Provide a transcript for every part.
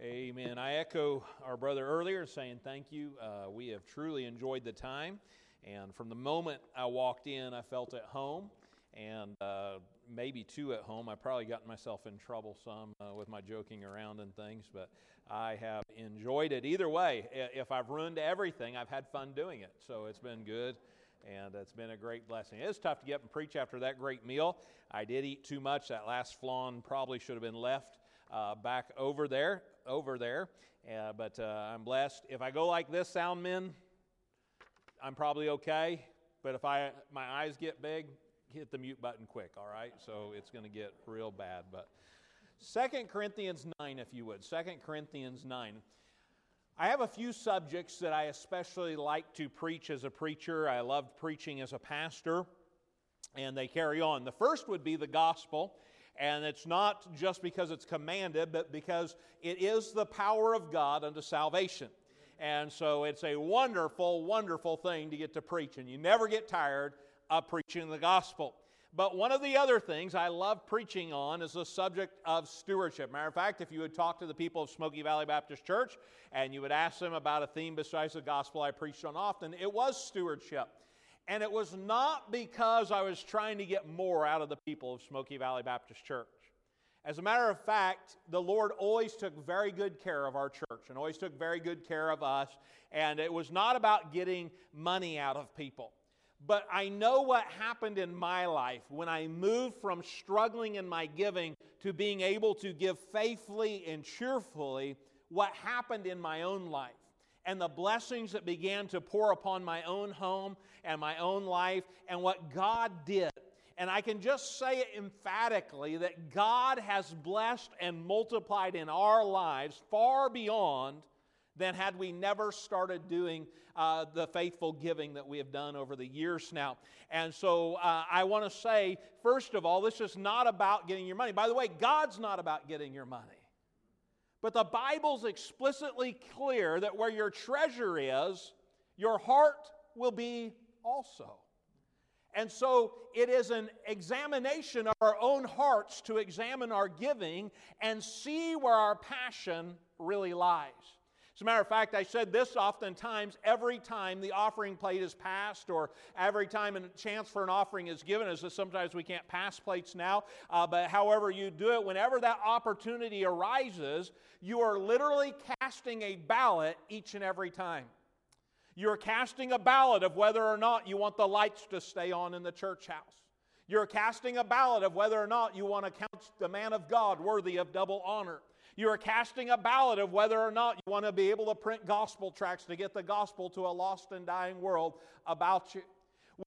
Amen. I echo our brother earlier saying thank you. Uh, we have truly enjoyed the time. And from the moment I walked in, I felt at home and uh, maybe too at home. I probably got myself in trouble some uh, with my joking around and things, but I have enjoyed it. Either way, if I've ruined everything, I've had fun doing it. So it's been good and it's been a great blessing. It's tough to get up and preach after that great meal. I did eat too much. That last flan probably should have been left uh, back over there, over there. Uh, but uh, I'm blessed. If I go like this, sound men, I'm probably okay. But if I my eyes get big, hit the mute button quick. All right, so it's going to get real bad. But Second Corinthians nine, if you would, Second Corinthians nine. I have a few subjects that I especially like to preach as a preacher. I loved preaching as a pastor, and they carry on. The first would be the gospel. And it's not just because it's commanded, but because it is the power of God unto salvation. And so it's a wonderful, wonderful thing to get to preach. And you never get tired of preaching the gospel. But one of the other things I love preaching on is the subject of stewardship. Matter of fact, if you would talk to the people of Smoky Valley Baptist Church and you would ask them about a theme besides the gospel I preached on often, it was stewardship. And it was not because I was trying to get more out of the people of Smoky Valley Baptist Church. As a matter of fact, the Lord always took very good care of our church and always took very good care of us. And it was not about getting money out of people. But I know what happened in my life when I moved from struggling in my giving to being able to give faithfully and cheerfully, what happened in my own life and the blessings that began to pour upon my own home and my own life and what God did. And I can just say it emphatically that God has blessed and multiplied in our lives far beyond than had we never started doing uh, the faithful giving that we have done over the years now. And so uh, I want to say, first of all, this is not about getting your money. By the way, God's not about getting your money. But the Bible's explicitly clear that where your treasure is, your heart will be also. And so it is an examination of our own hearts to examine our giving and see where our passion really lies. As a matter of fact, I said this oftentimes every time the offering plate is passed, or every time a chance for an offering is given, as sometimes we can't pass plates now, uh, but however you do it, whenever that opportunity arises, you are literally casting a ballot each and every time. You're casting a ballot of whether or not you want the lights to stay on in the church house. You're casting a ballot of whether or not you want to count the man of God worthy of double honor. You are casting a ballot of whether or not you want to be able to print gospel tracts to get the gospel to a lost and dying world about you.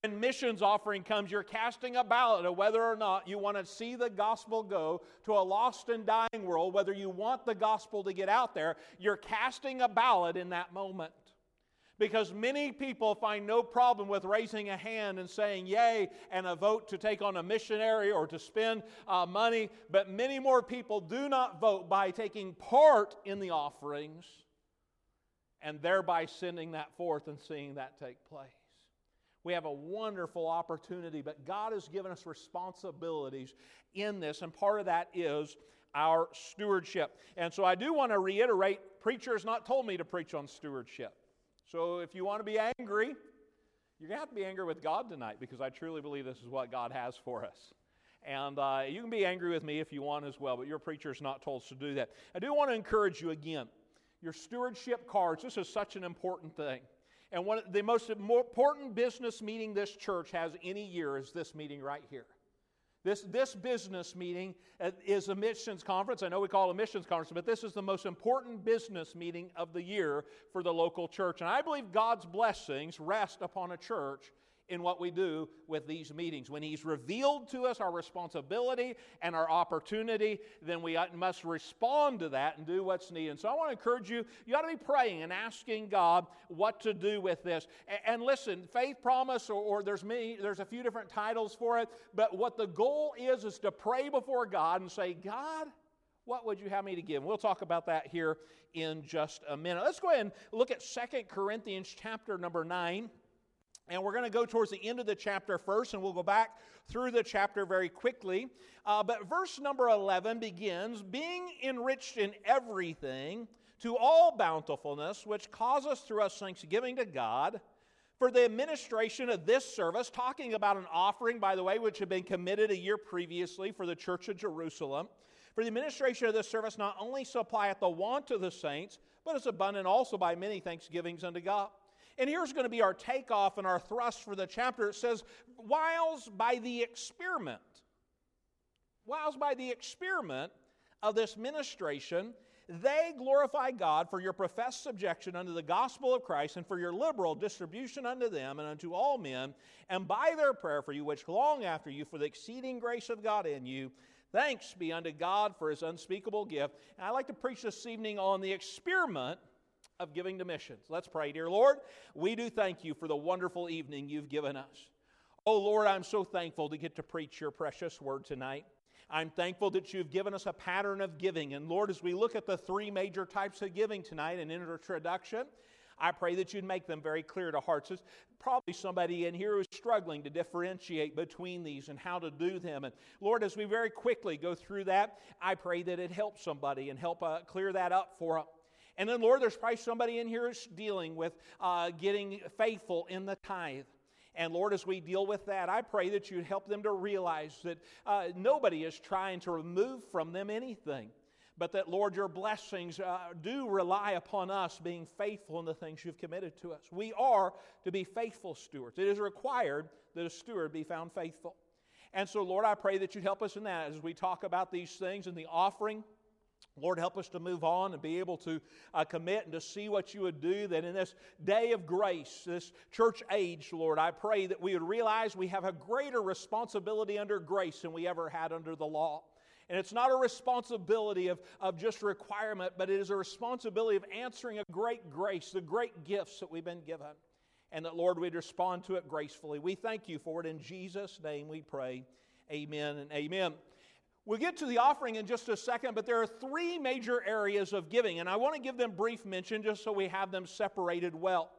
When missions offering comes, you're casting a ballot of whether or not you want to see the gospel go to a lost and dying world, whether you want the gospel to get out there. You're casting a ballot in that moment. Because many people find no problem with raising a hand and saying yay and a vote to take on a missionary or to spend uh, money, but many more people do not vote by taking part in the offerings and thereby sending that forth and seeing that take place. We have a wonderful opportunity, but God has given us responsibilities in this, and part of that is our stewardship. And so I do want to reiterate preacher has not told me to preach on stewardship. So if you want to be angry, you're going to have to be angry with God tonight because I truly believe this is what God has for us. And uh, you can be angry with me if you want as well, but your preacher is not told to do that. I do want to encourage you again. Your stewardship cards, this is such an important thing. And one of the most important business meeting this church has any year is this meeting right here. This, this business meeting uh, is a missions conference. I know we call it a missions conference, but this is the most important business meeting of the year for the local church. And I believe God's blessings rest upon a church in what we do with these meetings. When He's revealed to us our responsibility and our opportunity, then we uh, must respond to that and do what's needed. And so I want to encourage you, you ought to be praying and asking God what to do with this. And, listen, faith promise, or, or there's many, there's a few different titles for it, but what the goal is is to pray before God and say, God, what would you have me to give? And we'll talk about that here in just a minute. Let's go ahead and look at Second Corinthians chapter number 9 And we're going to go towards the end of the chapter first, and we'll go back through the chapter very quickly. Uh, but verse number 11 begins being enriched in everything to all bountifulness, which causes through us thanksgiving to God for the administration of this service, talking about an offering, by the way, which had been committed a year previously for the church of Jerusalem. For the administration of this service not only supplieth the want of the saints, but is abundant also by many thanksgivings unto God. And here's going to be our takeoff and our thrust for the chapter. It says, Whiles by the experiment, whiles by the experiment of this ministration, they glorify God for your professed subjection unto the gospel of Christ and for your liberal distribution unto them and unto all men, and by their prayer for you, which long after you for the exceeding grace of God in you. Thanks be unto God for his unspeakable gift. And I'd like to preach this evening on the experiment of giving to missions. Let's pray. Dear Lord, we do thank you for the wonderful evening you've given us. Oh Lord, I'm so thankful to get to preach your precious word tonight. I'm thankful that you've given us a pattern of giving. And Lord, as we look at the three major types of giving tonight in introduction, I pray that you'd make them very clear to hearts. There's probably somebody in here who's struggling to differentiate between these and how to do them. And Lord, as we very quickly go through that, I pray that it helps somebody and help uh, clear that up for them. And then, Lord, there's probably somebody in here who's dealing with uh, getting faithful in the tithe. And Lord, as we deal with that, I pray that you'd help them to realize that uh, nobody is trying to remove from them anything, but that, Lord, your blessings uh, do rely upon us being faithful in the things you've committed to us. We are to be faithful stewards. It is required that a steward be found faithful. And so, Lord, I pray that you'd help us in that as we talk about these things in the offering Lord, help us to move on and be able to uh, commit and to see what you would do. That in this day of grace, this church age, Lord, I pray that we would realize we have a greater responsibility under grace than we ever had under the law. And it's not a responsibility of, of just requirement, but it is a responsibility of answering a great grace, the great gifts that we've been given. And that, Lord, we'd respond to it gracefully. We thank you for it. In Jesus' name we pray. Amen and amen. We'll get to the offering in just a second, but there are three major areas of giving, and I want to give them brief mention just so we have them separated well.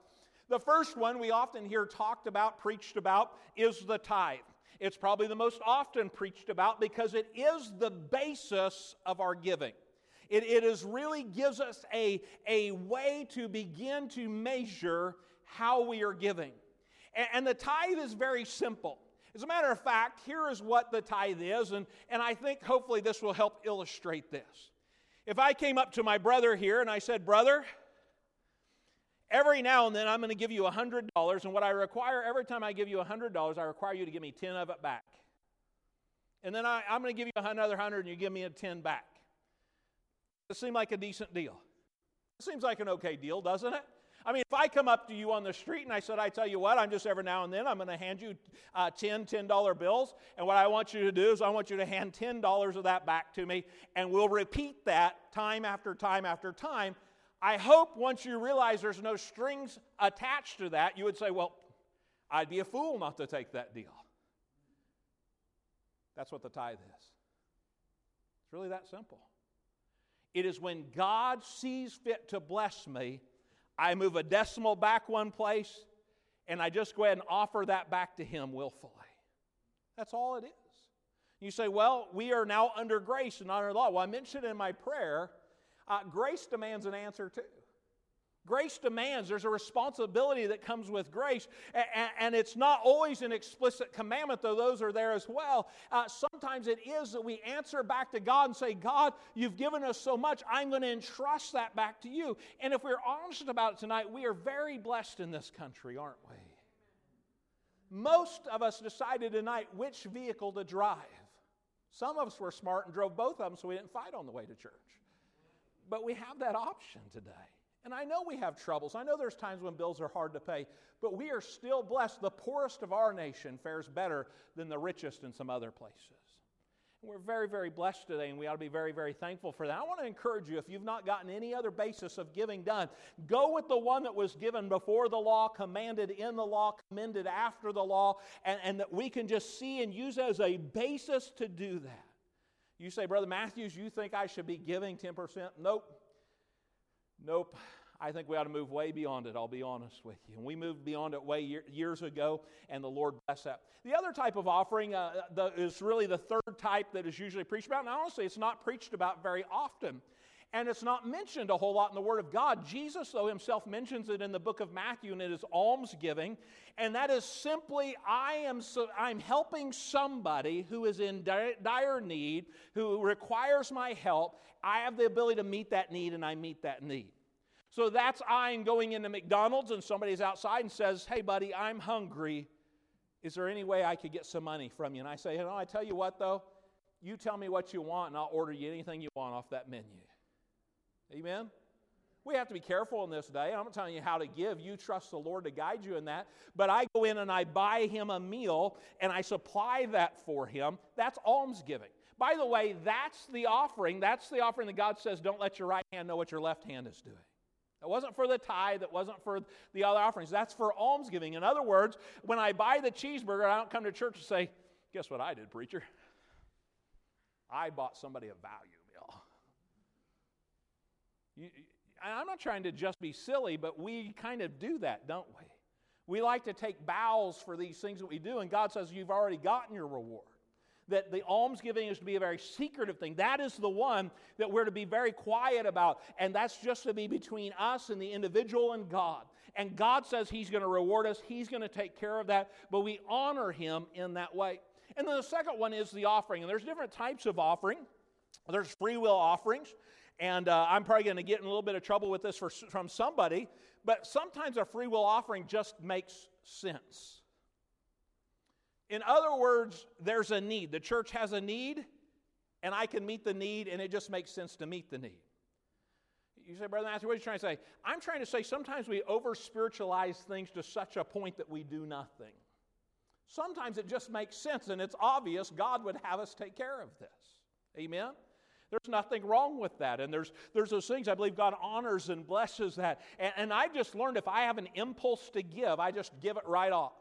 The first one we often hear talked about, preached about, is the tithe. It's probably the most often preached about because it is the basis of our giving. It, it is really gives us a, a way to begin to measure how we are giving. And, and the tithe is very simple. As a matter of fact, here is what the tithe is, and, and I think hopefully this will help illustrate this. If I came up to my brother here and I said, Brother, every now and then I'm going to give you $100, and what I require every time I give you $100, I require you to give me 10 of it back. And then I, am going to give you another 100 and you give me a 10 back. It seems like a decent deal. It seems like an okay deal, doesn't it? I mean, if I come up to you on the street and I said, I tell you what, I'm just every now and then, I'm going to hand you uh, 10 $10 bills. And what I want you to do is I want you to hand $10 of that back to me. And we'll repeat that time after time after time. I hope once you realize there's no strings attached to that, you would say, well, I'd be a fool not to take that deal. That's what the tithe is. It's really that simple. It is when God sees fit to bless me I move a decimal back one place, and I just go ahead and offer that back to Him willfully. That's all it is. You say, well, we are now under grace and under law. Well, I mentioned in my prayer, uh, grace demands an answer too. Grace demands, there's a responsibility that comes with grace, and, it's not always an explicit commandment, though those are there as well. Uh, sometimes it is that we answer back to God and say, God, you've given us so much, I'm going to entrust that back to you. And if we're honest about it tonight, we are very blessed in this country, aren't we? Most of us decided tonight which vehicle to drive. Some of us were smart and drove both of them so we didn't fight on the way to church. But we have that option today. And I know we have troubles. I know there's times when bills are hard to pay, but we are still blessed. The poorest of our nation fares better than the richest in some other places. And we're very, very blessed today, and we ought to be very, very thankful for that. I want to encourage you if you've not gotten any other basis of giving done, go with the one that was given before the law, commanded in the law, commended after the law, and, and that we can just see and use as a basis to do that. You say, Brother Matthews, you think I should be giving 10%? Nope. Nope. I think we ought to move way beyond it, I'll be honest with you. And we moved beyond it way year, years ago, and the Lord bless that. The other type of offering uh, the, is really the third type that is usually preached about. And honestly, it's not preached about very often. And it's not mentioned a whole lot in the Word of God. Jesus, though, himself mentions it in the book of Matthew, and it is almsgiving. And that is simply, I am so, I'm helping somebody who is in dire need, who requires my help. I have the ability to meet that need, and I meet that need. So that's I am going into McDonald's, and somebody's outside and says, Hey, buddy, I'm hungry. Is there any way I could get some money from you? And I say, You know, I tell you what, though, you tell me what you want, and I'll order you anything you want off that menu. Amen? We have to be careful in this day. I'm not telling you how to give. You trust the Lord to guide you in that. But I go in and I buy him a meal and I supply that for him. That's almsgiving. By the way, that's the offering. That's the offering that God says, don't let your right hand know what your left hand is doing. It wasn't for the tithe, it wasn't for the other offerings. That's for almsgiving. In other words, when I buy the cheeseburger, I don't come to church and say, Guess what I did, preacher? I bought somebody a value you, I'm not trying to just be silly, but we kind of do that, don't we? We like to take bows for these things that we do, and God says, You've already gotten your reward. That the almsgiving is to be a very secretive thing. That is the one that we're to be very quiet about, and that's just to be between us and the individual and God. And God says He's going to reward us, He's going to take care of that, but we honor Him in that way. And then the second one is the offering, and there's different types of offering. There's free will offerings. And uh, I'm probably going to get in a little bit of trouble with this for, from somebody, but sometimes a free will offering just makes sense. In other words, there's a need. The church has a need, and I can meet the need, and it just makes sense to meet the need. You say, Brother Matthew, what are you trying to say? I'm trying to say sometimes we over spiritualize things to such a point that we do nothing. Sometimes it just makes sense, and it's obvious God would have us take care of this. Amen? There's nothing wrong with that. And there's, there's those things I believe God honors and blesses that. And, and I've just learned if I have an impulse to give, I just give it right off.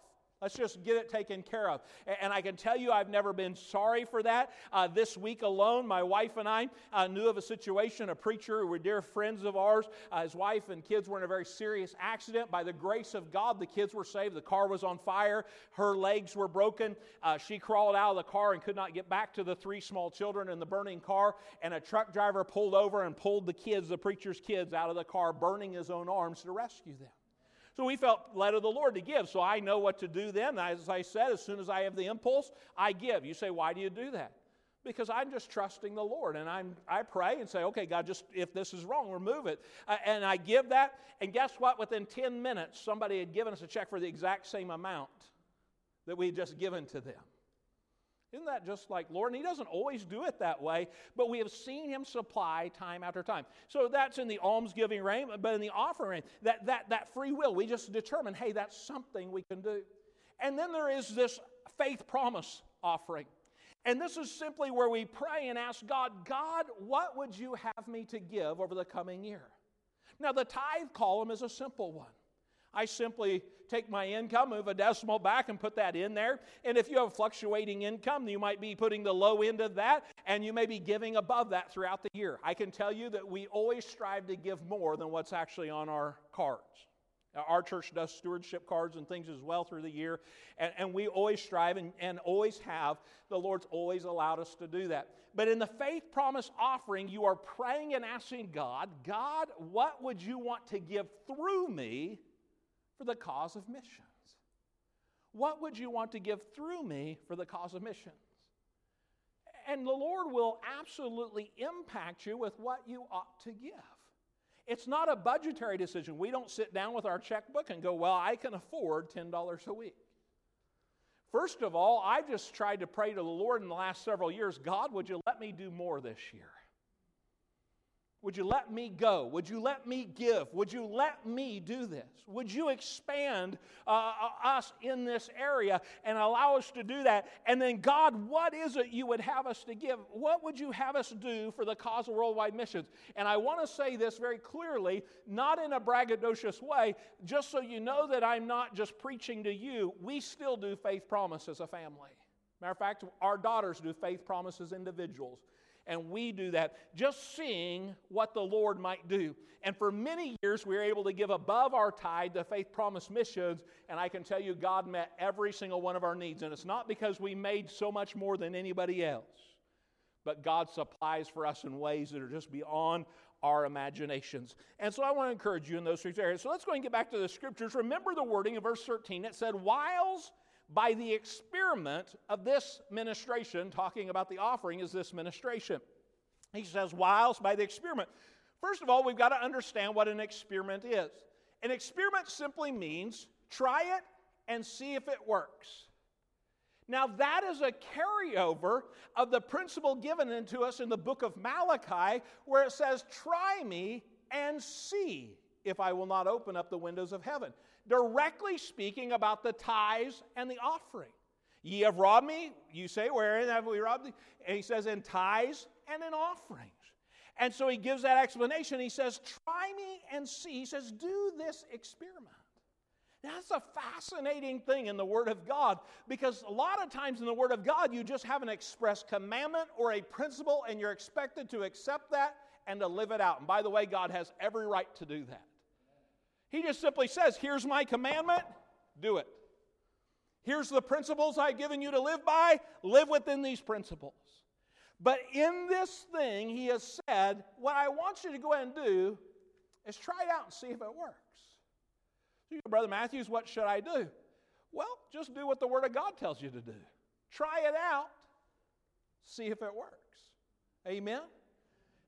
Let's just get it taken care of. And I can tell you, I've never been sorry for that. Uh, this week alone, my wife and I uh, knew of a situation. A preacher who were dear friends of ours, uh, his wife and kids were in a very serious accident. By the grace of God, the kids were saved. The car was on fire. Her legs were broken. Uh, she crawled out of the car and could not get back to the three small children in the burning car. And a truck driver pulled over and pulled the kids, the preacher's kids, out of the car, burning his own arms to rescue them. So we felt led of the Lord to give. So I know what to do then. As I said, as soon as I have the impulse, I give. You say, why do you do that? Because I'm just trusting the Lord. And I'm, I pray and say, okay, God, just if this is wrong, remove it. Uh, and I give that. And guess what? Within 10 minutes, somebody had given us a check for the exact same amount that we had just given to them. Isn't that just like Lord? And He doesn't always do it that way, but we have seen Him supply time after time. So that's in the almsgiving reign, but in the offering, that, that, that free will, we just determine, hey, that's something we can do. And then there is this faith promise offering. And this is simply where we pray and ask God, God, what would you have me to give over the coming year? Now, the tithe column is a simple one. I simply take my income, move a decimal back, and put that in there. And if you have fluctuating income, you might be putting the low end of that, and you may be giving above that throughout the year. I can tell you that we always strive to give more than what's actually on our cards. Our church does stewardship cards and things as well through the year, and, and we always strive and, and always have. The Lord's always allowed us to do that. But in the faith promise offering, you are praying and asking God, God, what would you want to give through me for the cause of missions? What would you want to give through me for the cause of missions? And the Lord will absolutely impact you with what you ought to give. It's not a budgetary decision. We don't sit down with our checkbook and go, Well, I can afford $10 a week. First of all, I just tried to pray to the Lord in the last several years God, would you let me do more this year? Would you let me go? Would you let me give? Would you let me do this? Would you expand uh, uh, us in this area and allow us to do that? And then, God, what is it you would have us to give? What would you have us do for the cause of worldwide missions? And I want to say this very clearly, not in a braggadocious way, just so you know that I'm not just preaching to you. We still do faith promise as a family. Matter of fact, our daughters do faith promise as individuals. And we do that just seeing what the Lord might do. And for many years, we were able to give above our tithe to Faith Promise Missions. And I can tell you, God met every single one of our needs. And it's not because we made so much more than anybody else, but God supplies for us in ways that are just beyond our imaginations. And so I want to encourage you in those three areas. So let's go and get back to the scriptures. Remember the wording of verse 13. It said, Whiles by the experiment of this ministration, talking about the offering is this ministration. He says, whilst by the experiment. First of all, we've got to understand what an experiment is. An experiment simply means try it and see if it works. Now, that is a carryover of the principle given unto us in the book of Malachi, where it says, Try me and see if I will not open up the windows of heaven directly speaking about the tithes and the offering. Ye have robbed me, you say, wherein have we robbed thee? And he says, in tithes and in offerings. And so he gives that explanation. He says, Try me and see. He says, Do this experiment. Now, that's a fascinating thing in the Word of God because a lot of times in the Word of God, you just have an express commandment or a principle, and you're expected to accept that and to live it out. And by the way, God has every right to do that. He just simply says, Here's my commandment, do it. Here's the principles I've given you to live by, live within these principles. But in this thing, he has said, What I want you to go ahead and do is try it out and see if it works. So, Brother Matthews, what should I do? Well, just do what the Word of God tells you to do. Try it out, see if it works. Amen?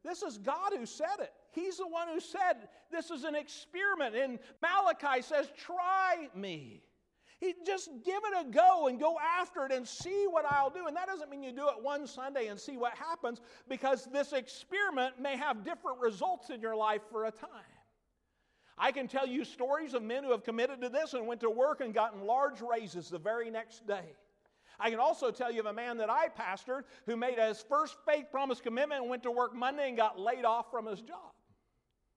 This is God who said it. He's the one who said this is an experiment. And Malachi says, Try me. He just give it a go and go after it and see what I'll do. And that doesn't mean you do it one Sunday and see what happens, because this experiment may have different results in your life for a time. I can tell you stories of men who have committed to this and went to work and gotten large raises the very next day. I can also tell you of a man that I pastored who made his first faith promise commitment and went to work Monday and got laid off from his job.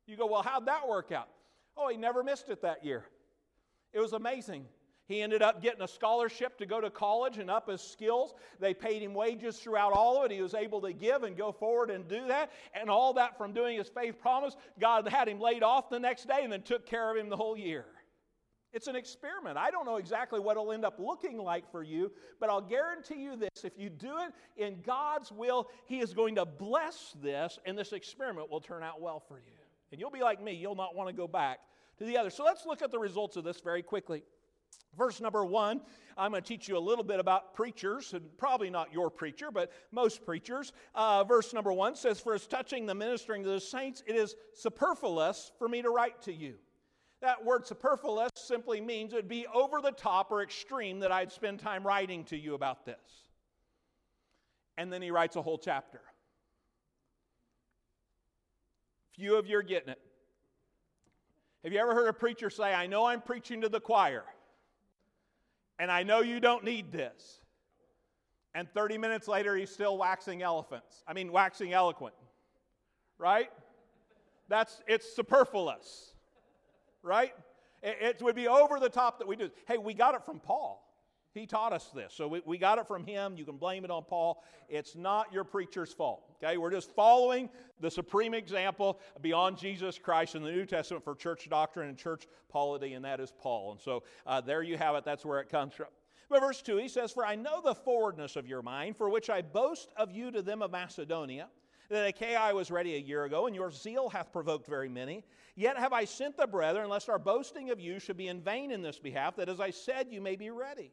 You go, well, how'd that work out? Oh, he never missed it that year. It was amazing. He ended up getting a scholarship to go to college and up his skills. They paid him wages throughout all of it. He was able to give and go forward and do that. And all that from doing his faith promise. God had him laid off the next day and then took care of him the whole year. It's an experiment. I don't know exactly what it'll end up looking like for you, but I'll guarantee you this if you do it in God's will, He is going to bless this, and this experiment will turn out well for you. And you'll be like me, you'll not want to go back to the other. So let's look at the results of this very quickly. Verse number one, I'm going to teach you a little bit about preachers, and probably not your preacher, but most preachers. Uh, verse number one says, For as touching the ministering to the saints, it is superfluous for me to write to you. That word superfluous simply means it would be over the top or extreme that I'd spend time writing to you about this. And then he writes a whole chapter. Few of you are getting it. Have you ever heard a preacher say, I know I'm preaching to the choir, and I know you don't need this? And 30 minutes later, he's still waxing elephants. I mean, waxing eloquent. Right? That's, it's superfluous. Right? It, it would be over the top that we do. Hey, we got it from Paul. He taught us this. So we, we got it from him. You can blame it on Paul. It's not your preacher's fault. Okay? We're just following the supreme example beyond Jesus Christ in the New Testament for church doctrine and church polity, and that is Paul. And so uh, there you have it. That's where it comes from. But verse 2, he says, For I know the forwardness of your mind, for which I boast of you to them of Macedonia, that Achaia was ready a year ago, and your zeal hath provoked very many. Yet have I sent the brethren, lest our boasting of you should be in vain in this behalf, that as I said, you may be ready.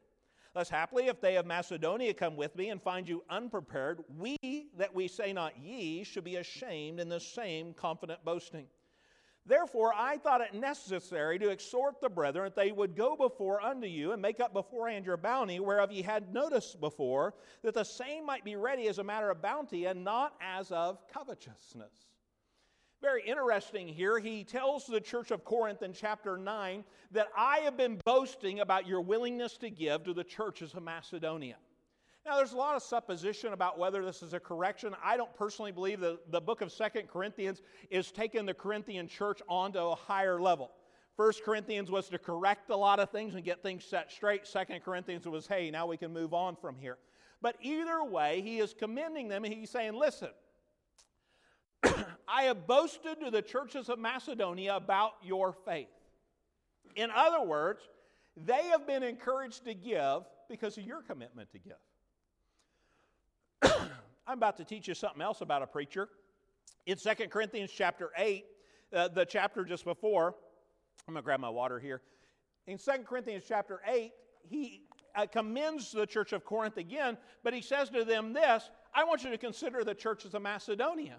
Thus, happily, if they of Macedonia come with me and find you unprepared, we that we say not ye should be ashamed in the same confident boasting. Therefore, I thought it necessary to exhort the brethren that they would go before unto you and make up beforehand your bounty, whereof ye had notice before, that the same might be ready as a matter of bounty and not as of covetousness. Very interesting here. He tells the church of Corinth in chapter 9 that I have been boasting about your willingness to give to the churches of Macedonia. Now, there's a lot of supposition about whether this is a correction. I don't personally believe that the book of Second Corinthians is taking the Corinthian church onto a higher level. First Corinthians was to correct a lot of things and get things set straight. Second Corinthians was, hey, now we can move on from here. But either way, he is commending them he's saying, listen, I have boasted to the churches of Macedonia about your faith. In other words, they have been encouraged to give because of your commitment to give. I'm about to teach you something else about a preacher. In 2 Corinthians chapter 8, uh, the chapter just before, I'm going to grab my water here. In 2 Corinthians chapter 8, he uh, commends the church of Corinth again, but he says to them this I want you to consider the churches of Macedonia.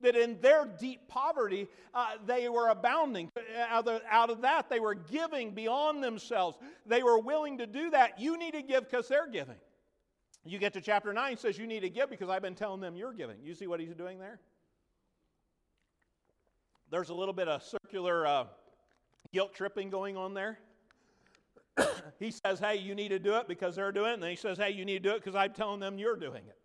That in their deep poverty, uh, they were abounding. Out of, out of that, they were giving beyond themselves. They were willing to do that. You need to give because they're giving. You get to chapter 9, says you need to give because I've been telling them you're giving. You see what he's doing there? There's a little bit of circular uh, guilt tripping going on there. he says, Hey, you need to do it because they're doing it. And then he says, Hey, you need to do it because I'm telling them you're doing it.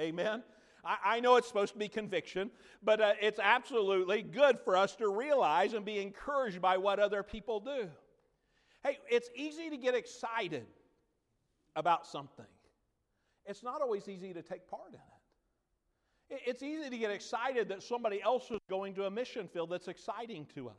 Amen. I, I know it's supposed to be conviction, but uh, it's absolutely good for us to realize and be encouraged by what other people do. Hey, it's easy to get excited about something, it's not always easy to take part in it. It's easy to get excited that somebody else is going to a mission field that's exciting to us.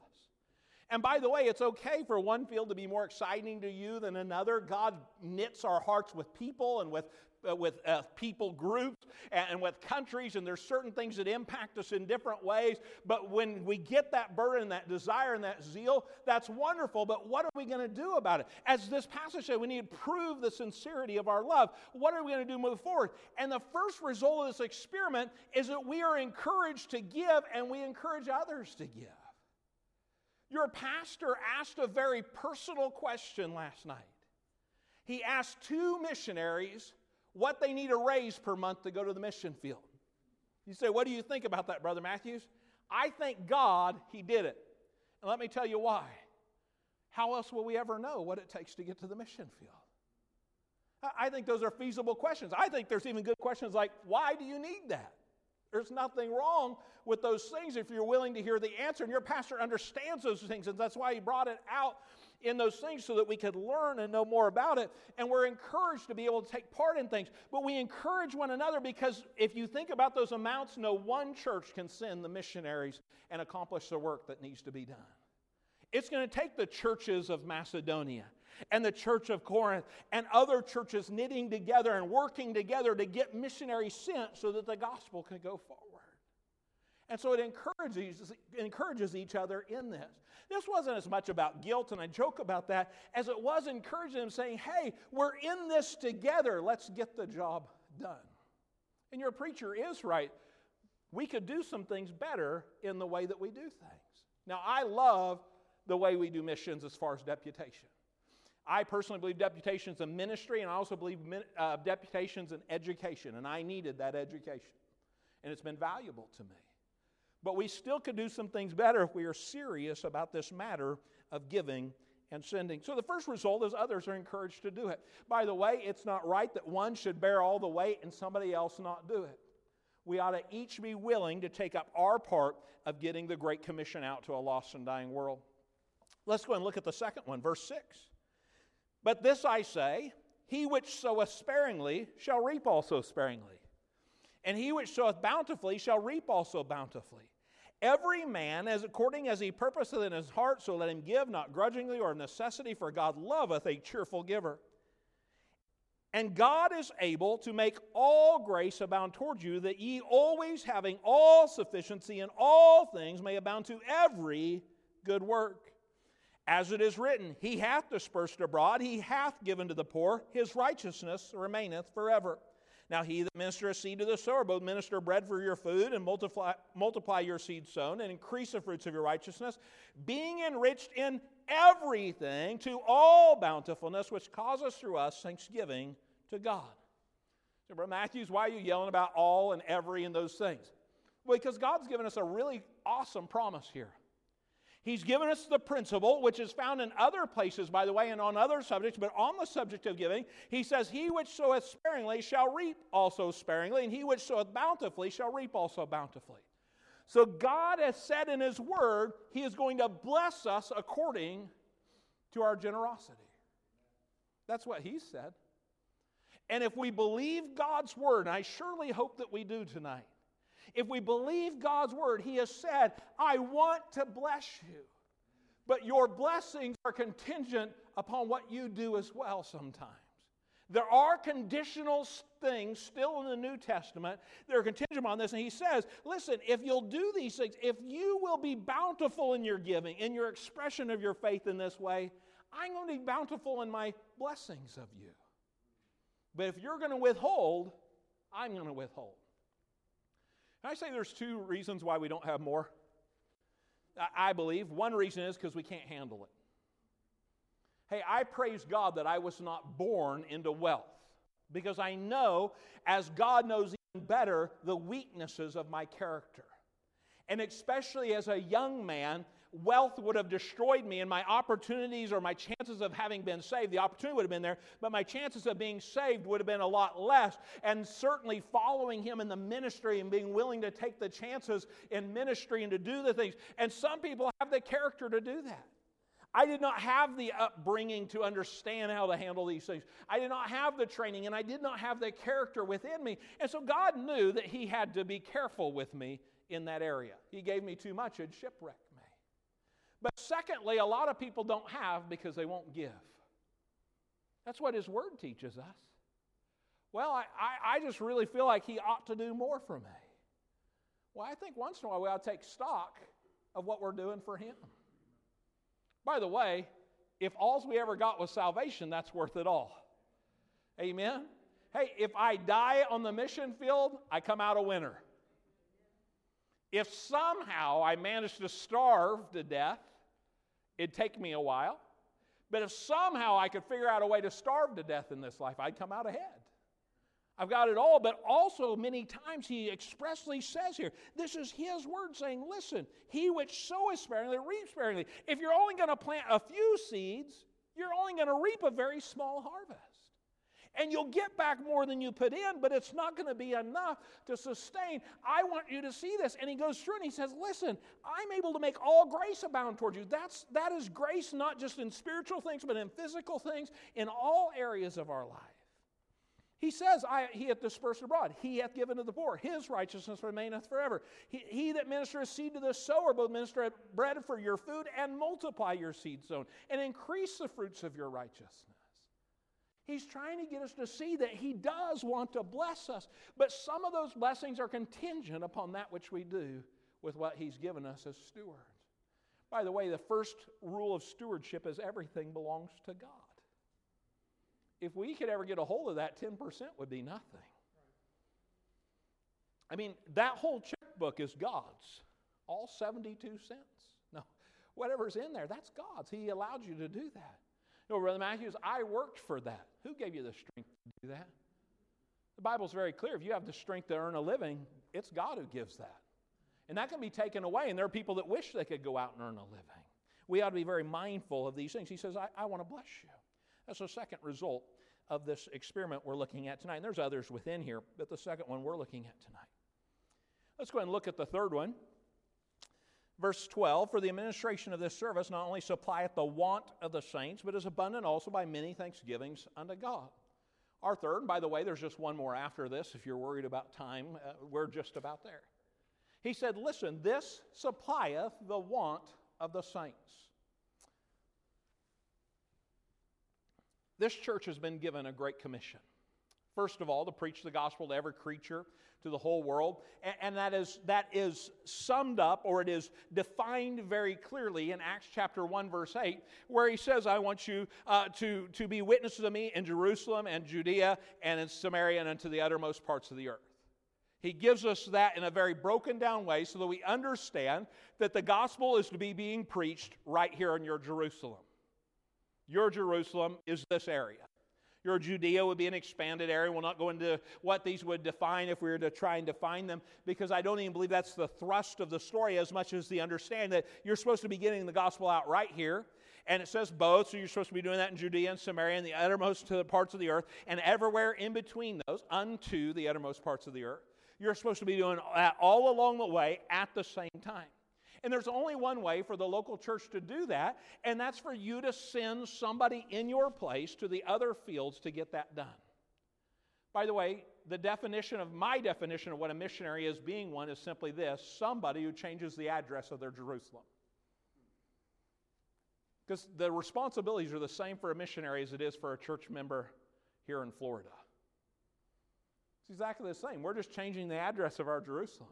And by the way, it's okay for one field to be more exciting to you than another. God knits our hearts with people and with uh, with uh, people groups and, and, with countries, and there's certain things that impact us in different ways. But when we get that burden, that desire, and that zeal, that's wonderful. But what are we going to do about it? As this passage said, we need to prove the sincerity of our love. What are we going to do move forward? And the first result of this experiment is that we are encouraged to give, and we encourage others to give. Your pastor asked a very personal question last night. He asked two missionaries what they need to raise per month to go to the mission field. You say, What do you think about that, Brother Matthews? I thank God he did it. And let me tell you why. How else will we ever know what it takes to get to the mission field? I think those are feasible questions. I think there's even good questions like, Why do you need that? There's nothing wrong with those things if you're willing to hear the answer. And your pastor understands those things, and that's why he brought it out in those things so that we could learn and know more about it. And we're encouraged to be able to take part in things. But we encourage one another because if you think about those amounts, no one church can send the missionaries and accomplish the work that needs to be done. It's going to take the churches of Macedonia and the church of Corinth and other churches knitting together and working together to get missionaries sent so that the gospel can go forward. And so it encourages, encourages each other in this. This wasn't as much about guilt, and I joke about that, as it was encouraging them, saying, hey, we're in this together. Let's get the job done. And your preacher is right. We could do some things better in the way that we do things. Now, I love the way we do missions as far as deputation. I personally believe deputation is a ministry, and I also believe uh, deputation is an education, and I needed that education. And it's been valuable to me. But we still could do some things better if we are serious about this matter of giving and sending. So the first result is others are encouraged to do it. By the way, it's not right that one should bear all the weight and somebody else not do it. We ought to each be willing to take up our part of getting the Great Commission out to a lost and dying world. Let's go and look at the second one, verse 6. But this I say, he which soweth sparingly shall reap also sparingly, and he which soweth bountifully shall reap also bountifully. Every man, as according as he purposeth in his heart, so let him give, not grudgingly or of necessity, for God loveth a cheerful giver. And God is able to make all grace abound toward you, that ye always having all sufficiency in all things may abound to every good work. As it is written, He hath dispersed abroad, He hath given to the poor, His righteousness remaineth forever. Now he that ministereth seed to the sower, both minister bread for your food, and multiply, multiply your seed sown, and increase the fruits of your righteousness, being enriched in everything to all bountifulness, which causes through us thanksgiving to God. So, Brother Matthews, why are you yelling about all and every and those things? Well, because God's given us a really awesome promise here. He's given us the principle, which is found in other places, by the way, and on other subjects, but on the subject of giving, he says, He which soweth sparingly shall reap also sparingly, and he which soweth bountifully shall reap also bountifully. So God has said in His Word, He is going to bless us according to our generosity. That's what He said. And if we believe God's Word, and I surely hope that we do tonight, If we believe God's word, He has said, I want to bless you. But your blessings are contingent upon what you do as well sometimes. There are conditional things still in the New Testament that are contingent upon this. And he says, listen, if you'll do these things, if you will be bountiful in your giving, in your expression of your faith in this way, I'm going to be bountiful in my blessings of you. But if you're going to withhold, I'm going to withhold. Can I say there's two reasons why we don't have more? I believe. One reason is because we can't handle it. Hey, I praise God that I was not born into wealth because I know, as God knows even better, the weaknesses of my character. And especially as a young man, wealth would have destroyed me and my opportunities or my chances of having been saved. The opportunity would have been there, but my chances of being saved would have been a lot less. And certainly following him in the ministry and being willing to take the chances in ministry and to do the things. And some people have the character to do that. I did not have the upbringing to understand how to handle these things. I did not have the training and I did not have the character within me. And so God knew that He had to be careful with me in that area. He gave me too much, it'd shipwreck me. But secondly, a lot of people don't have because they won't give. That's what His Word teaches us. Well, I, I, I just really feel like He ought to do more for me. Well, I think once in a while we ought to take stock of what we're doing for Him. By the way, if all we ever got was salvation, that's worth it all. Amen? Hey, if I die on the mission field, I come out a winner. If somehow I manage to starve to death, it'd take me a while. But if somehow I could figure out a way to starve to death in this life, I'd come out ahead. I've got it all, but also many times he expressly says here, this is his word saying, listen, he which soweth sparingly reaps sparingly. If you're only going to plant a few seeds, you're only going to reap a very small harvest. And you'll get back more than you put in, but it's not going to be enough to sustain. I want you to see this. And he goes through and he says, Listen, I'm able to make all grace abound towards you. That's, that is grace not just in spiritual things, but in physical things, in all areas of our life. He says, I, He hath dispersed abroad. He hath given to the poor. His righteousness remaineth forever. He, he that ministereth seed to the sower, both minister bread for your food and multiply your seed sown and increase the fruits of your righteousness. He's trying to get us to see that He does want to bless us, but some of those blessings are contingent upon that which we do with what He's given us as stewards. By the way, the first rule of stewardship is everything belongs to God if we could ever get a hold of that, 10% would be nothing. I mean, that whole checkbook is God's, all 72 cents. No, whatever's in there, that's God's. He allowed you to do that. Know, Brother Matthews, I worked for that. Who gave you the strength to do that? The Bible's very clear. If you have the strength to earn a living, it's God who gives that. And that can be taken away, and there are people that wish they could go out and earn a living. We ought to be very mindful of these things. He says, I, I want to bless you. That's the second result of this experiment we're looking at tonight. And there's others within here, but the second one we're looking at tonight. Let's go and look at the third one. Verse 12 For the administration of this service not only supplieth the want of the saints, but is abundant also by many thanksgivings unto God. Our third, by the way, there's just one more after this if you're worried about time. Uh, we're just about there. He said, Listen, this supplieth the want of the saints. This church has been given a great commission. First of all, to preach the gospel to every creature, to the whole world. And, and, that, is, that is summed up or it is defined very clearly in Acts chapter 1, verse 8, where he says, I want you uh, to, to be witnesses of me in Jerusalem and Judea and in Samaria and unto the uttermost parts of the earth. He gives us that in a very broken down way so that we understand that the gospel is to be being preached right here in your Jerusalem. Your Jerusalem is this area. Your Judea would be an expanded area. We'll not go into what these would define if we were to try and define them, because I don't even believe that's the thrust of the story as much as the understanding that you're supposed to be getting the gospel out right here. And it says both, so you're supposed to be doing that in Judea and Samaria and the uttermost parts of the earth, and everywhere in between those, unto the uttermost parts of the earth. You're supposed to be doing that all along the way at the same time. And there's only one way for the local church to do that, and that's for you to send somebody in your place to the other fields to get that done. By the way, the definition of my definition of what a missionary is being one is simply this somebody who changes the address of their Jerusalem. Because the responsibilities are the same for a missionary as it is for a church member here in Florida. It's exactly the same. We're just changing the address of our Jerusalem.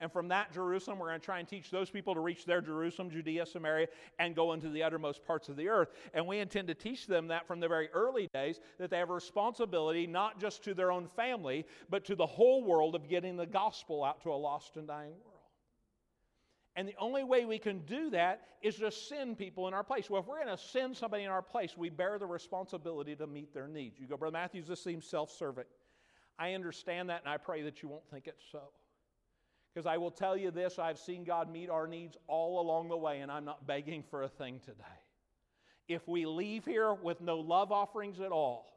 And from that Jerusalem, we're going to try and teach those people to reach their Jerusalem, Judea, Samaria, and go into the uttermost parts of the earth. And we intend to teach them that from the very early days, that they have a responsibility not just to their own family, but to the whole world of getting the gospel out to a lost and dying world. And the only way we can do that is to send people in our place. Well, if we're going to send somebody in our place, we bear the responsibility to meet their needs. You go, Brother Matthews, this seems self serving. I understand that, and I pray that you won't think it's so. Because I will tell you this I've seen God meet our needs all along the way, and I'm not begging for a thing today. If we leave here with no love offerings at all,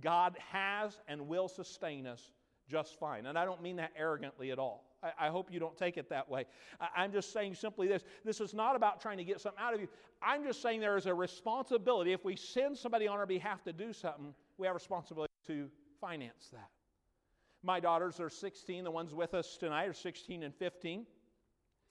God has and will sustain us just fine. And I don't mean that arrogantly at all. I, I hope you don't take it that way. I, I'm just saying simply this this is not about trying to get something out of you. I'm just saying there is a responsibility. If we send somebody on our behalf to do something, we have a responsibility to finance that. My daughters are 16. The ones with us tonight are 16 and 15.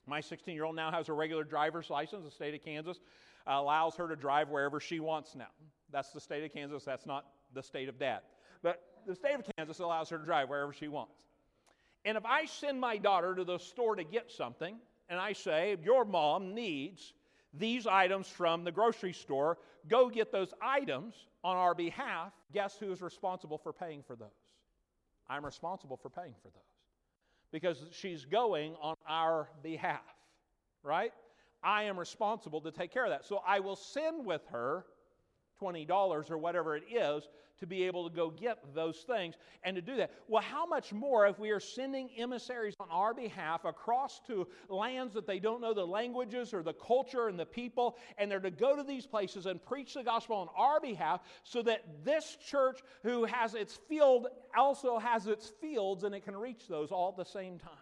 My 16 year old now has a regular driver's license. The state of Kansas uh, allows her to drive wherever she wants now. That's the state of Kansas. That's not the state of dad. But the state of Kansas allows her to drive wherever she wants. And if I send my daughter to the store to get something, and I say, Your mom needs these items from the grocery store, go get those items on our behalf, guess who is responsible for paying for those? I'm responsible for paying for those because she's going on our behalf, right? I am responsible to take care of that. So I will send with her $20 or whatever it is to be able to go get those things and to do that. Well, how much more if we are sending emissaries on our behalf across to lands that they don't know the languages or the culture and the people, and they're to go to these places and preach the gospel on our behalf so that this church, who has its field, also has its fields and it can reach those all at the same time.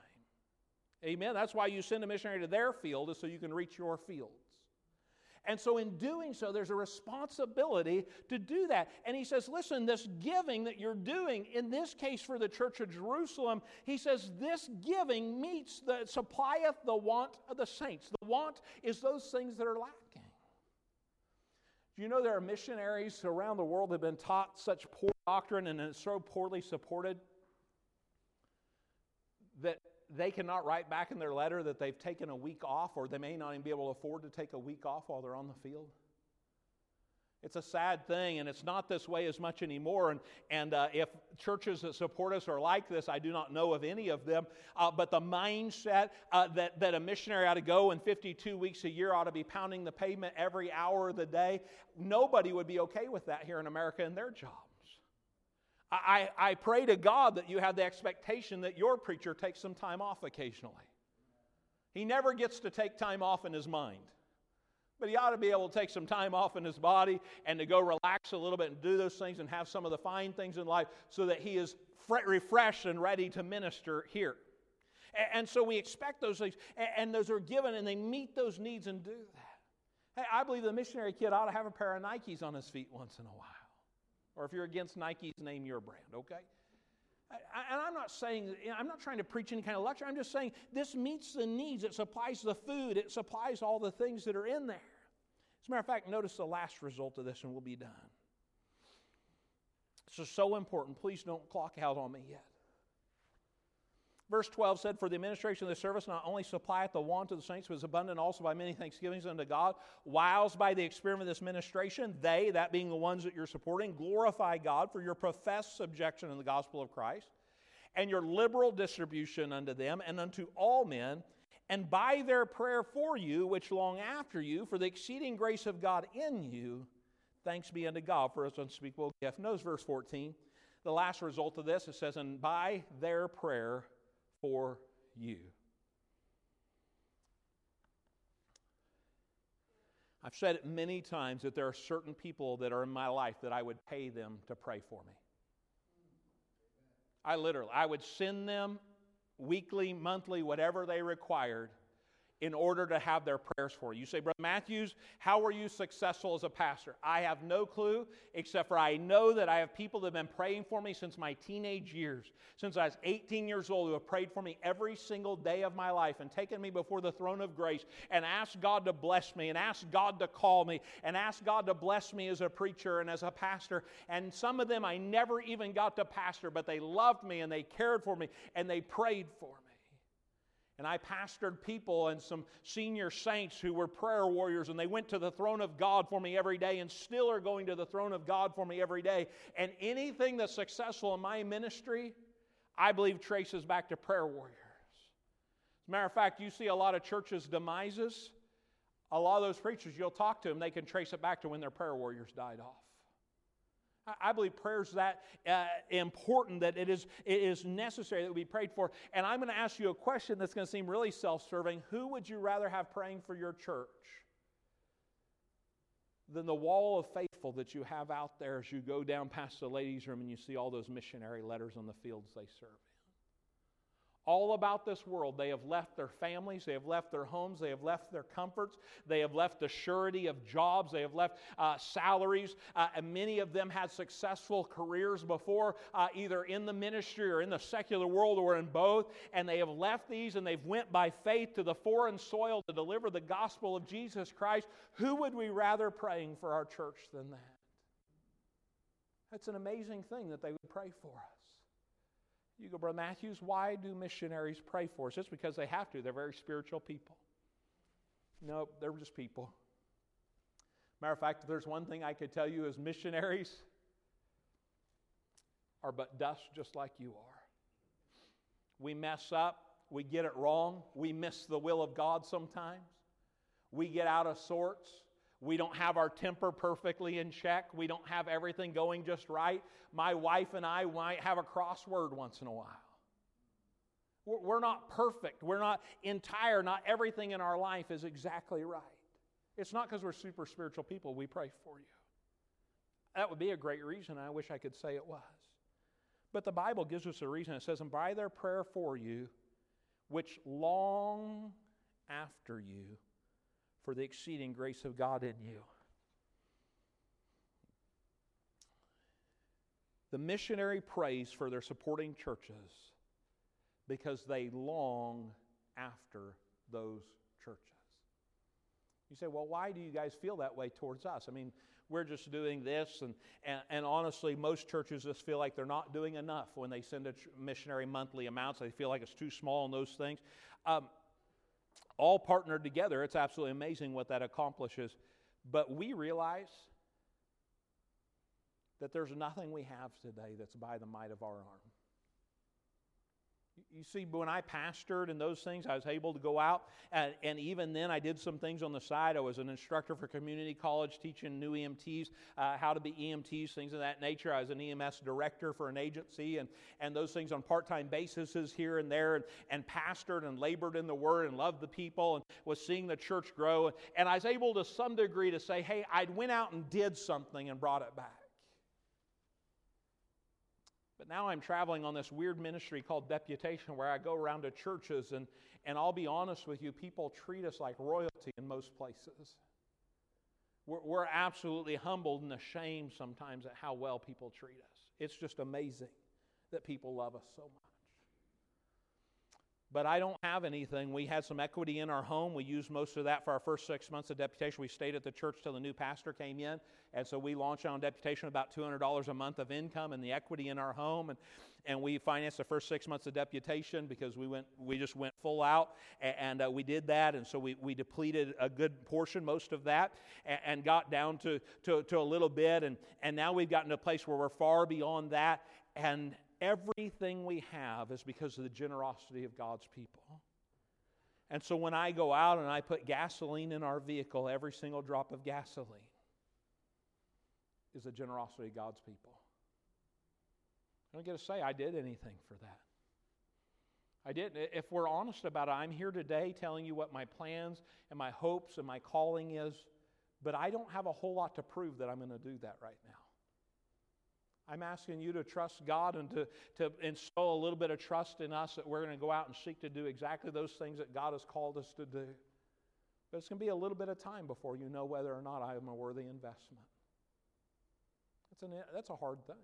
Amen. That's why you send a missionary to their field, is so you can reach your field. And so, in doing so, there's a responsibility to do that. And he says, listen, this giving that you're doing, in this case for the church of Jerusalem, he says, this giving meets the supplieth the want of the saints. The want is those things that are lacking. Do you know there are missionaries around the world that have been taught such poor doctrine and it's so poorly supported they cannot write back in their letter that they've taken a week off, or they may not even be able to afford to take a week off while they're on the field. It's a sad thing, and it's not this way as much anymore. And, and uh, if churches that support us are like this, I do not know of any of them. Uh, but the mindset uh, that, that a missionary ought to go and 52 weeks a year ought to be pounding the pavement every hour of the day, nobody would be okay with that here in America in their job. I, I pray to God that you have the expectation that your preacher takes some time off occasionally. He never gets to take time off in his mind, but he ought to be able to take some time off in his body and to go relax a little bit and do those things and have some of the fine things in life so that he is refreshed and ready to minister here. And so we expect those things, and those are given, and they meet those needs and do that. Hey, I believe the missionary kid ought to have a pair of Nikes on his feet once in a while. Or if you're against Nike's, name your brand, okay? And I'm not saying, I'm not trying to preach any kind of lecture. I'm just saying this meets the needs. It supplies the food, it supplies all the things that are in there. As a matter of fact, notice the last result of this, and we'll be done. This is so important. Please don't clock out on me yet. Verse 12 said, For the administration of the service not only supplieth the want of the saints, but is abundant also by many thanksgivings unto God, whiles by the experiment of this ministration, they, that being the ones that you're supporting, glorify God for your professed subjection in the gospel of Christ, and your liberal distribution unto them and unto all men, and by their prayer for you, which long after you, for the exceeding grace of God in you, thanks be unto God for his unspeakable gift. Notice verse 14. The last result of this, it says, And by their prayer for you. I've said it many times that there are certain people that are in my life that I would pay them to pray for me. I literally, I would send them weekly, monthly, whatever they required, in order to have their prayers for you. You say, Brother Matthews, how were you successful as a pastor? I have no clue, except for I know that I have people that have been praying for me since my teenage years, since I was 18 years old, who have prayed for me every single day of my life and taken me before the throne of grace and asked God to bless me and asked God to call me and asked God to bless me as a preacher and as a pastor. And some of them I never even got to pastor, but they loved me and they cared for me and they prayed for me. And I pastored people and some senior saints who were prayer warriors, and they went to the throne of God for me every day and still are going to the throne of God for me every day. And anything that's successful in my ministry, I believe traces back to prayer warriors. As a matter of fact, you see a lot of churches' demises. A lot of those preachers, you'll talk to them, they can trace it back to when their prayer warriors died off. I believe prayer is that uh, important that it is, it is necessary that we prayed for. And I'm going to ask you a question that's going to seem really self serving. Who would you rather have praying for your church than the wall of faithful that you have out there as you go down past the ladies' room and you see all those missionary letters on the fields they serve? All about this world. They have left their families, they have left their homes, they have left their comforts, they have left the surety of jobs, they have left uh, salaries. Uh, and many of them had successful careers before, uh, either in the ministry or in the secular world or in both. And they have left these and they've went by faith to the foreign soil to deliver the gospel of Jesus Christ. Who would we rather praying for our church than that? That's an amazing thing that they would pray for us. You go, Brother Matthews, why do missionaries pray for us? Just because they have to. They're very spiritual people. No, they're just people. Matter of fact, there's one thing I could tell you as missionaries are but dust just like you are. We mess up, we get it wrong, we miss the will of God sometimes, we get out of sorts. We don't have our temper perfectly in check. We don't have everything going just right. My wife and I might have a crossword once in a while. We're not perfect. We're not entire. Not everything in our life is exactly right. It's not because we're super spiritual people we pray for you. That would be a great reason. I wish I could say it was. But the Bible gives us a reason. It says, And by their prayer for you, which long after you for the exceeding grace of God in you. The missionary prays for their supporting churches because they long after those churches. You say, well, why do you guys feel that way towards us? I mean, we're just doing this, and, and, and honestly, most churches just feel like they're not doing enough when they send a missionary monthly amounts. They feel like it's too small in those things. Um, all partnered together. It's absolutely amazing what that accomplishes. But we realize that there's nothing we have today that's by the might of our arm. You see, when I pastored and those things, I was able to go out, and, and, even then, I did some things on the side. I was an instructor for community college, teaching new EMTs uh, how to be EMTs, things of that nature. I was an EMS director for an agency, and, and those things on part time basis here and there, and, and pastored and labored in the Word and loved the people, and was seeing the church grow. And I was able to some degree to say, hey, I went out and did something and brought it back. But now I'm traveling on this weird ministry called deputation where I go around to churches, and, and I'll be honest with you, people treat us like royalty in most places. We're, we're absolutely humbled and ashamed sometimes at how well people treat us. It's just amazing that people love us so much but I don't have anything. We had some equity in our home. We used most of that for our first six months of deputation. We stayed at the church till the new pastor came in. And so we launched on deputation about $200 a month of income and the equity in our home. And, and we financed the first six months of deputation because we, went, we just went full out. And, and uh, we did that. And so we, we depleted a good portion, most of that, and, and got down to, to, to a little bit. And, and now we've gotten to a place where we're far beyond that. And Everything we have is because of the generosity of God's people. And so when I go out and I put gasoline in our vehicle, every single drop of gasoline is the generosity of God's people. I don't get to say I did anything for that. I didn't. If we're honest about it, I'm here today telling you what my plans and my hopes and my calling is, but I don't have a whole lot to prove that I'm going to do that right now. I'm asking you to trust God and to, to instill a little bit of trust in us that we're going to go out and seek to do exactly those things that God has called us to do. But it's going to be a little bit of time before you know whether or not I am a worthy investment. That's, an, that's a hard thing.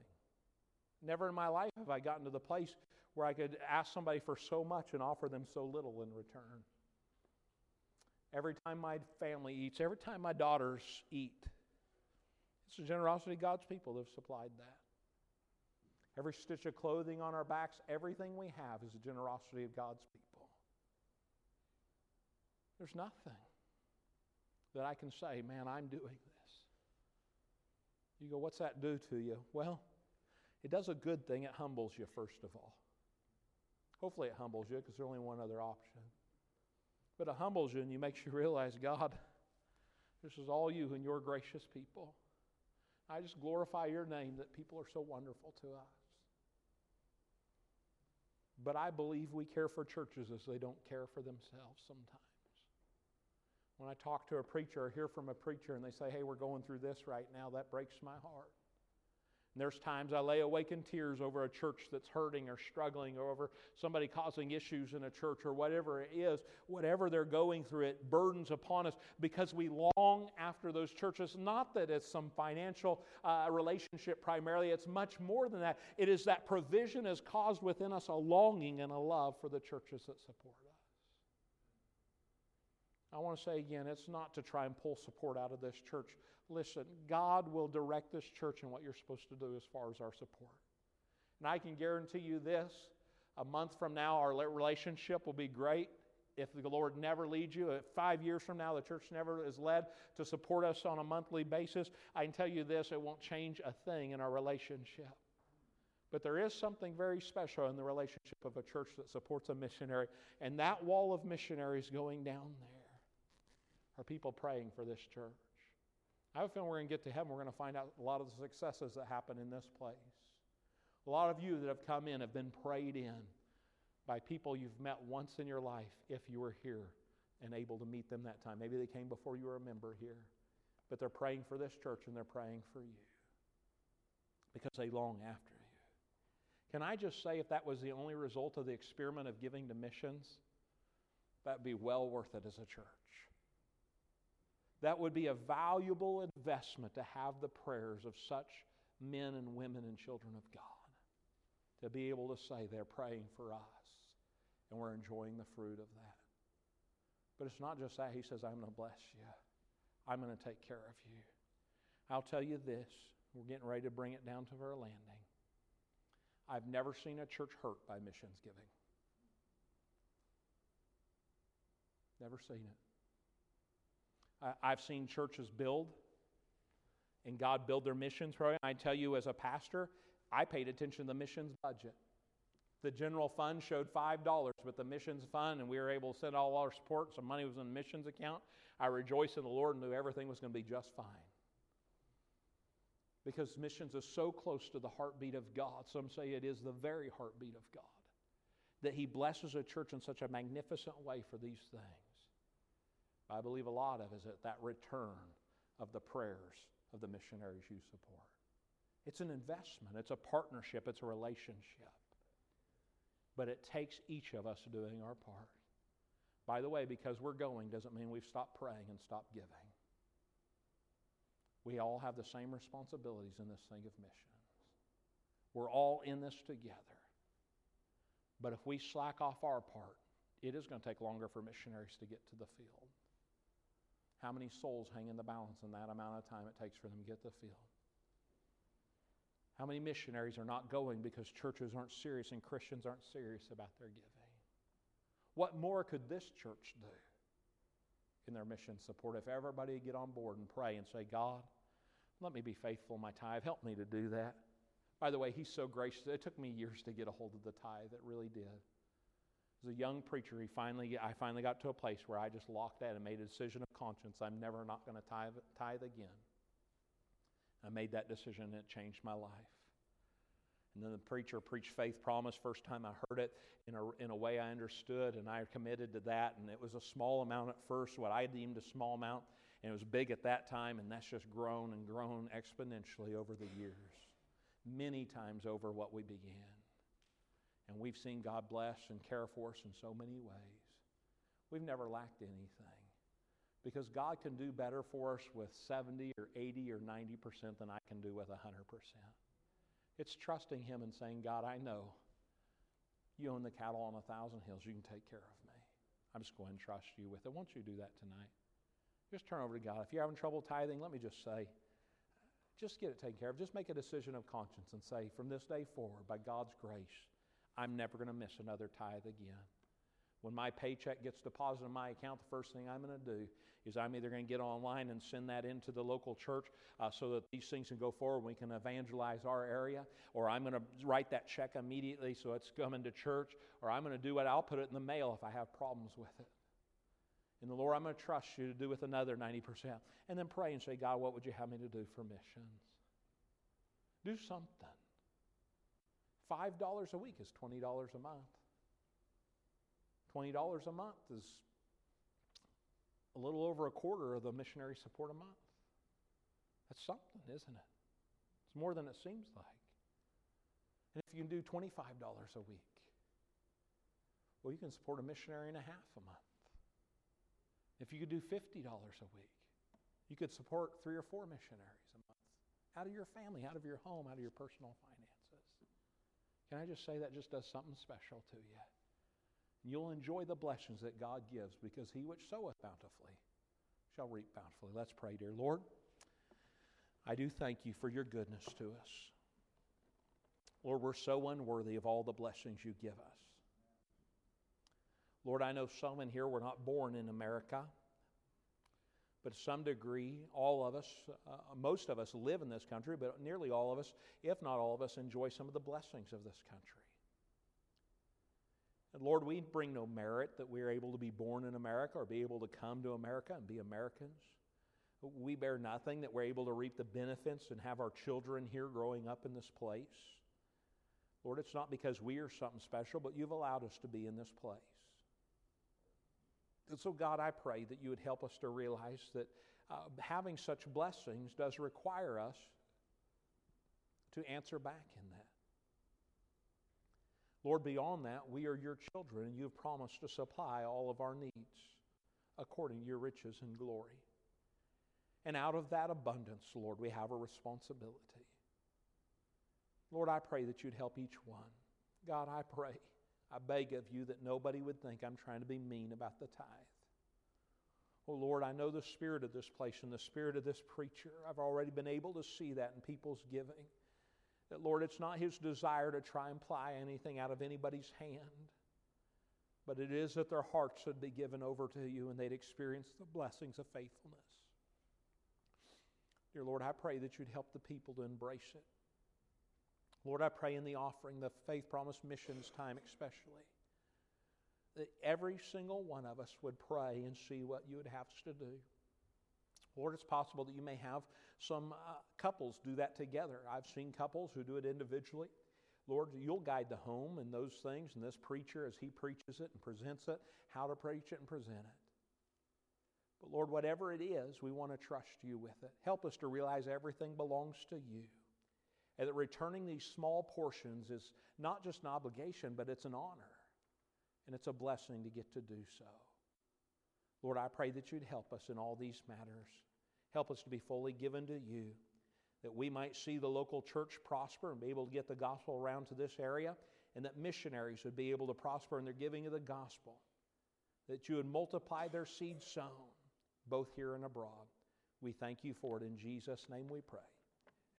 Never in my life have I gotten to the place where I could ask somebody for so much and offer them so little in return. Every time my family eats, every time my daughters eat, it's the generosity of God's people that have supplied that. Every stitch of clothing on our backs, everything we have is the generosity of God's people. There's nothing that I can say, man, I'm doing this. You go, what's that do to you? Well, it does a good thing. It humbles you, first of all. Hopefully, it humbles you because there's only one other option. But it humbles you and you makes you realize, God, this is all you and your gracious people. I just glorify your name that people are so wonderful to us. But I believe we care for churches as they don't care for themselves sometimes. When I talk to a preacher or hear from a preacher and they say, hey, we're going through this right now, that breaks my heart. And there's times I lay awake in tears over a church that's hurting or struggling or over somebody causing issues in a church or whatever it is. Whatever they're going through, it burdens upon us because we long after those churches. Not that it's some financial uh, relationship primarily, it's much more than that. It is that provision has caused within us a longing and a love for the churches that support. I want to say again, it's not to try and pull support out of this church. Listen, God will direct this church in what you're supposed to do as far as our support. And I can guarantee you this a month from now, our relationship will be great. If the Lord never leads you, five years from now the church never is led to support us on a monthly basis, I can tell you this it won't change a thing in our relationship. But there is something very special in the relationship of a church that supports a missionary, and that wall of missionaries going down there are people praying for this church. I have a feeling we're going to get to heaven. We're going to find out a lot of the successes that happen in this place. A lot of you that have come in have been prayed in by people you've met once in your life if you were here and able to meet them that time. Maybe they came before you were a member here, but they're praying for this church and they're praying for you because they long after you. Can I just say, if that was the only result of the experiment of giving to missions, that'd be well worth it as a church. That would be a valuable investment to have the prayers of such men and women and children of God. To be able to say they're praying for us and we're enjoying the fruit of that. But it's not just that. He says, I'm going to bless you, I'm going to take care of you. I'll tell you this we're getting ready to bring it down to our landing. I've never seen a church hurt by missions giving. Never seen it. I've seen churches build and God build their missions program. I tell you, as a pastor, I paid attention to the missions budget. The general fund showed $5, but the missions fund, and we were able to send all our support, some money was in the missions account. I rejoiced in the Lord and knew everything was going to be just fine. Because missions is so close to the heartbeat of God. Some say it is the very heartbeat of God. That He blesses a church in such a magnificent way for these things. I believe a lot of is at that return of the prayers of the missionaries you support. It's an investment, it's a partnership, it's a relationship. But it takes each of us doing our part. By the way, because we're going doesn't mean we've stopped praying and stopped giving. We all have the same responsibilities in this thing of missions. We're all in this together. But if we slack off our part, it is going to take longer for missionaries to get to the field. How many souls hang in the balance in that amount of time it takes for them to get the field? How many missionaries are not going because churches aren't serious and Christians aren't serious about their giving? What more could this church do in their mission support if everybody get on board and pray and say, God, let me be faithful in my tithe. Help me to do that. By the way, he's so gracious. It took me years to get a hold of the tithe. It really did as a young preacher, he finally, I finally got to a place where I just locked that and made a decision of conscience. I'm never not going to tithe, tithe again. I made that decision and it changed my life. And then the preacher preached faith promise. First time I heard it in a, in a way I understood, and I committed to that. And it was a small amount at first, what I deemed a small amount, and it was big at that time, and that's just grown and grown exponentially over the years, many times over what we began. And we've seen God bless and care for us in so many ways. We've never lacked anything. Because God can do better for us with 70 or 80 or 90% than I can do with 100%. It's trusting Him and saying, God, I know you own the cattle on a thousand hills. You can take care of me. I'm just going to trust you with it. Won't you do that tonight? Just turn over to God. If you're having trouble tithing, let me just say, just get it taken care of. Just make a decision of conscience and say, from this day forward, by God's grace, I'm never going to miss another tithe again. When my paycheck gets deposited in my account, the first thing I'm going to do is I'm either going to get online and send that into the local church uh, so that these things can go forward. And we can evangelize our area, or I'm going to write that check immediately so it's coming to church, or I'm going to do it. I'll put it in the mail if I have problems with it. And the Lord, I'm going to trust you to do with another 90%. And then pray and say, God, what would you have me to do for missions? Do something. $5 a week is $20 a month. $20 a month is a little over a quarter of the missionary support a month. That's something, isn't it? It's more than it seems like. And if you can do $25 a week, well, you can support a missionary and a half a month. If you could do $50 a week, you could support three or four missionaries a month out of your family, out of your home, out of your personal finances. Can I just say that just does something special to you? You'll enjoy the blessings that God gives because he which soweth bountifully shall reap bountifully. Let's pray, dear Lord. I do thank you for your goodness to us. Lord, we're so unworthy of all the blessings you give us. Lord, I know some in here were not born in America, but to some degree, all of us, uh, most of us live in this country, but nearly all of us, if not all of us, enjoy some of the blessings of this country. And Lord, we bring no merit that we're able to be born in America or be able to come to America and be Americans. We bear nothing that we're able to reap the benefits and have our children here growing up in this place. Lord, it's not because we are something special, but you've allowed us to be in this place. So, God, I pray that you would help us to realize that uh, having such blessings does require us to answer back in that. Lord, beyond that, we are your children, and you have promised to supply all of our needs according to your riches and glory. And out of that abundance, Lord, we have a responsibility. Lord, I pray that you'd help each one. God, I pray, I beg of you that nobody would think I'm trying to be mean about the tithe. Oh Lord, I know the spirit of this place and the spirit of this preacher. I've already been able to see that in people's giving. That, Lord, it's not his desire to try and ply anything out of anybody's hand, but it is that their hearts would be given over to you and they'd experience the blessings of faithfulness. Dear Lord, I pray that you'd help the people to embrace it. Lord, I pray in the offering, the Faith Promise Missions time especially, that every single one of us would pray and see what you would have us to do. Lord, it's possible that you may have some uh, couples do that together. I've seen couples who do it individually. Lord, you'll guide the home and those things, and this preacher, as he preaches it and presents it, how to preach it and present it. But Lord, whatever it is, we want to trust you with it. Help us to realize everything belongs to you. And that returning these small portions is not just an obligation, but it's an honor. And it's a blessing to get to do so. Lord, I pray that you'd help us in all these matters. Help us to be fully given to you, that we might see the local church prosper and be able to get the gospel around to this area, and that missionaries would be able to prosper in their giving of the gospel, that you would multiply their seed sown, both here and abroad. We thank you for it. In Jesus' name we pray.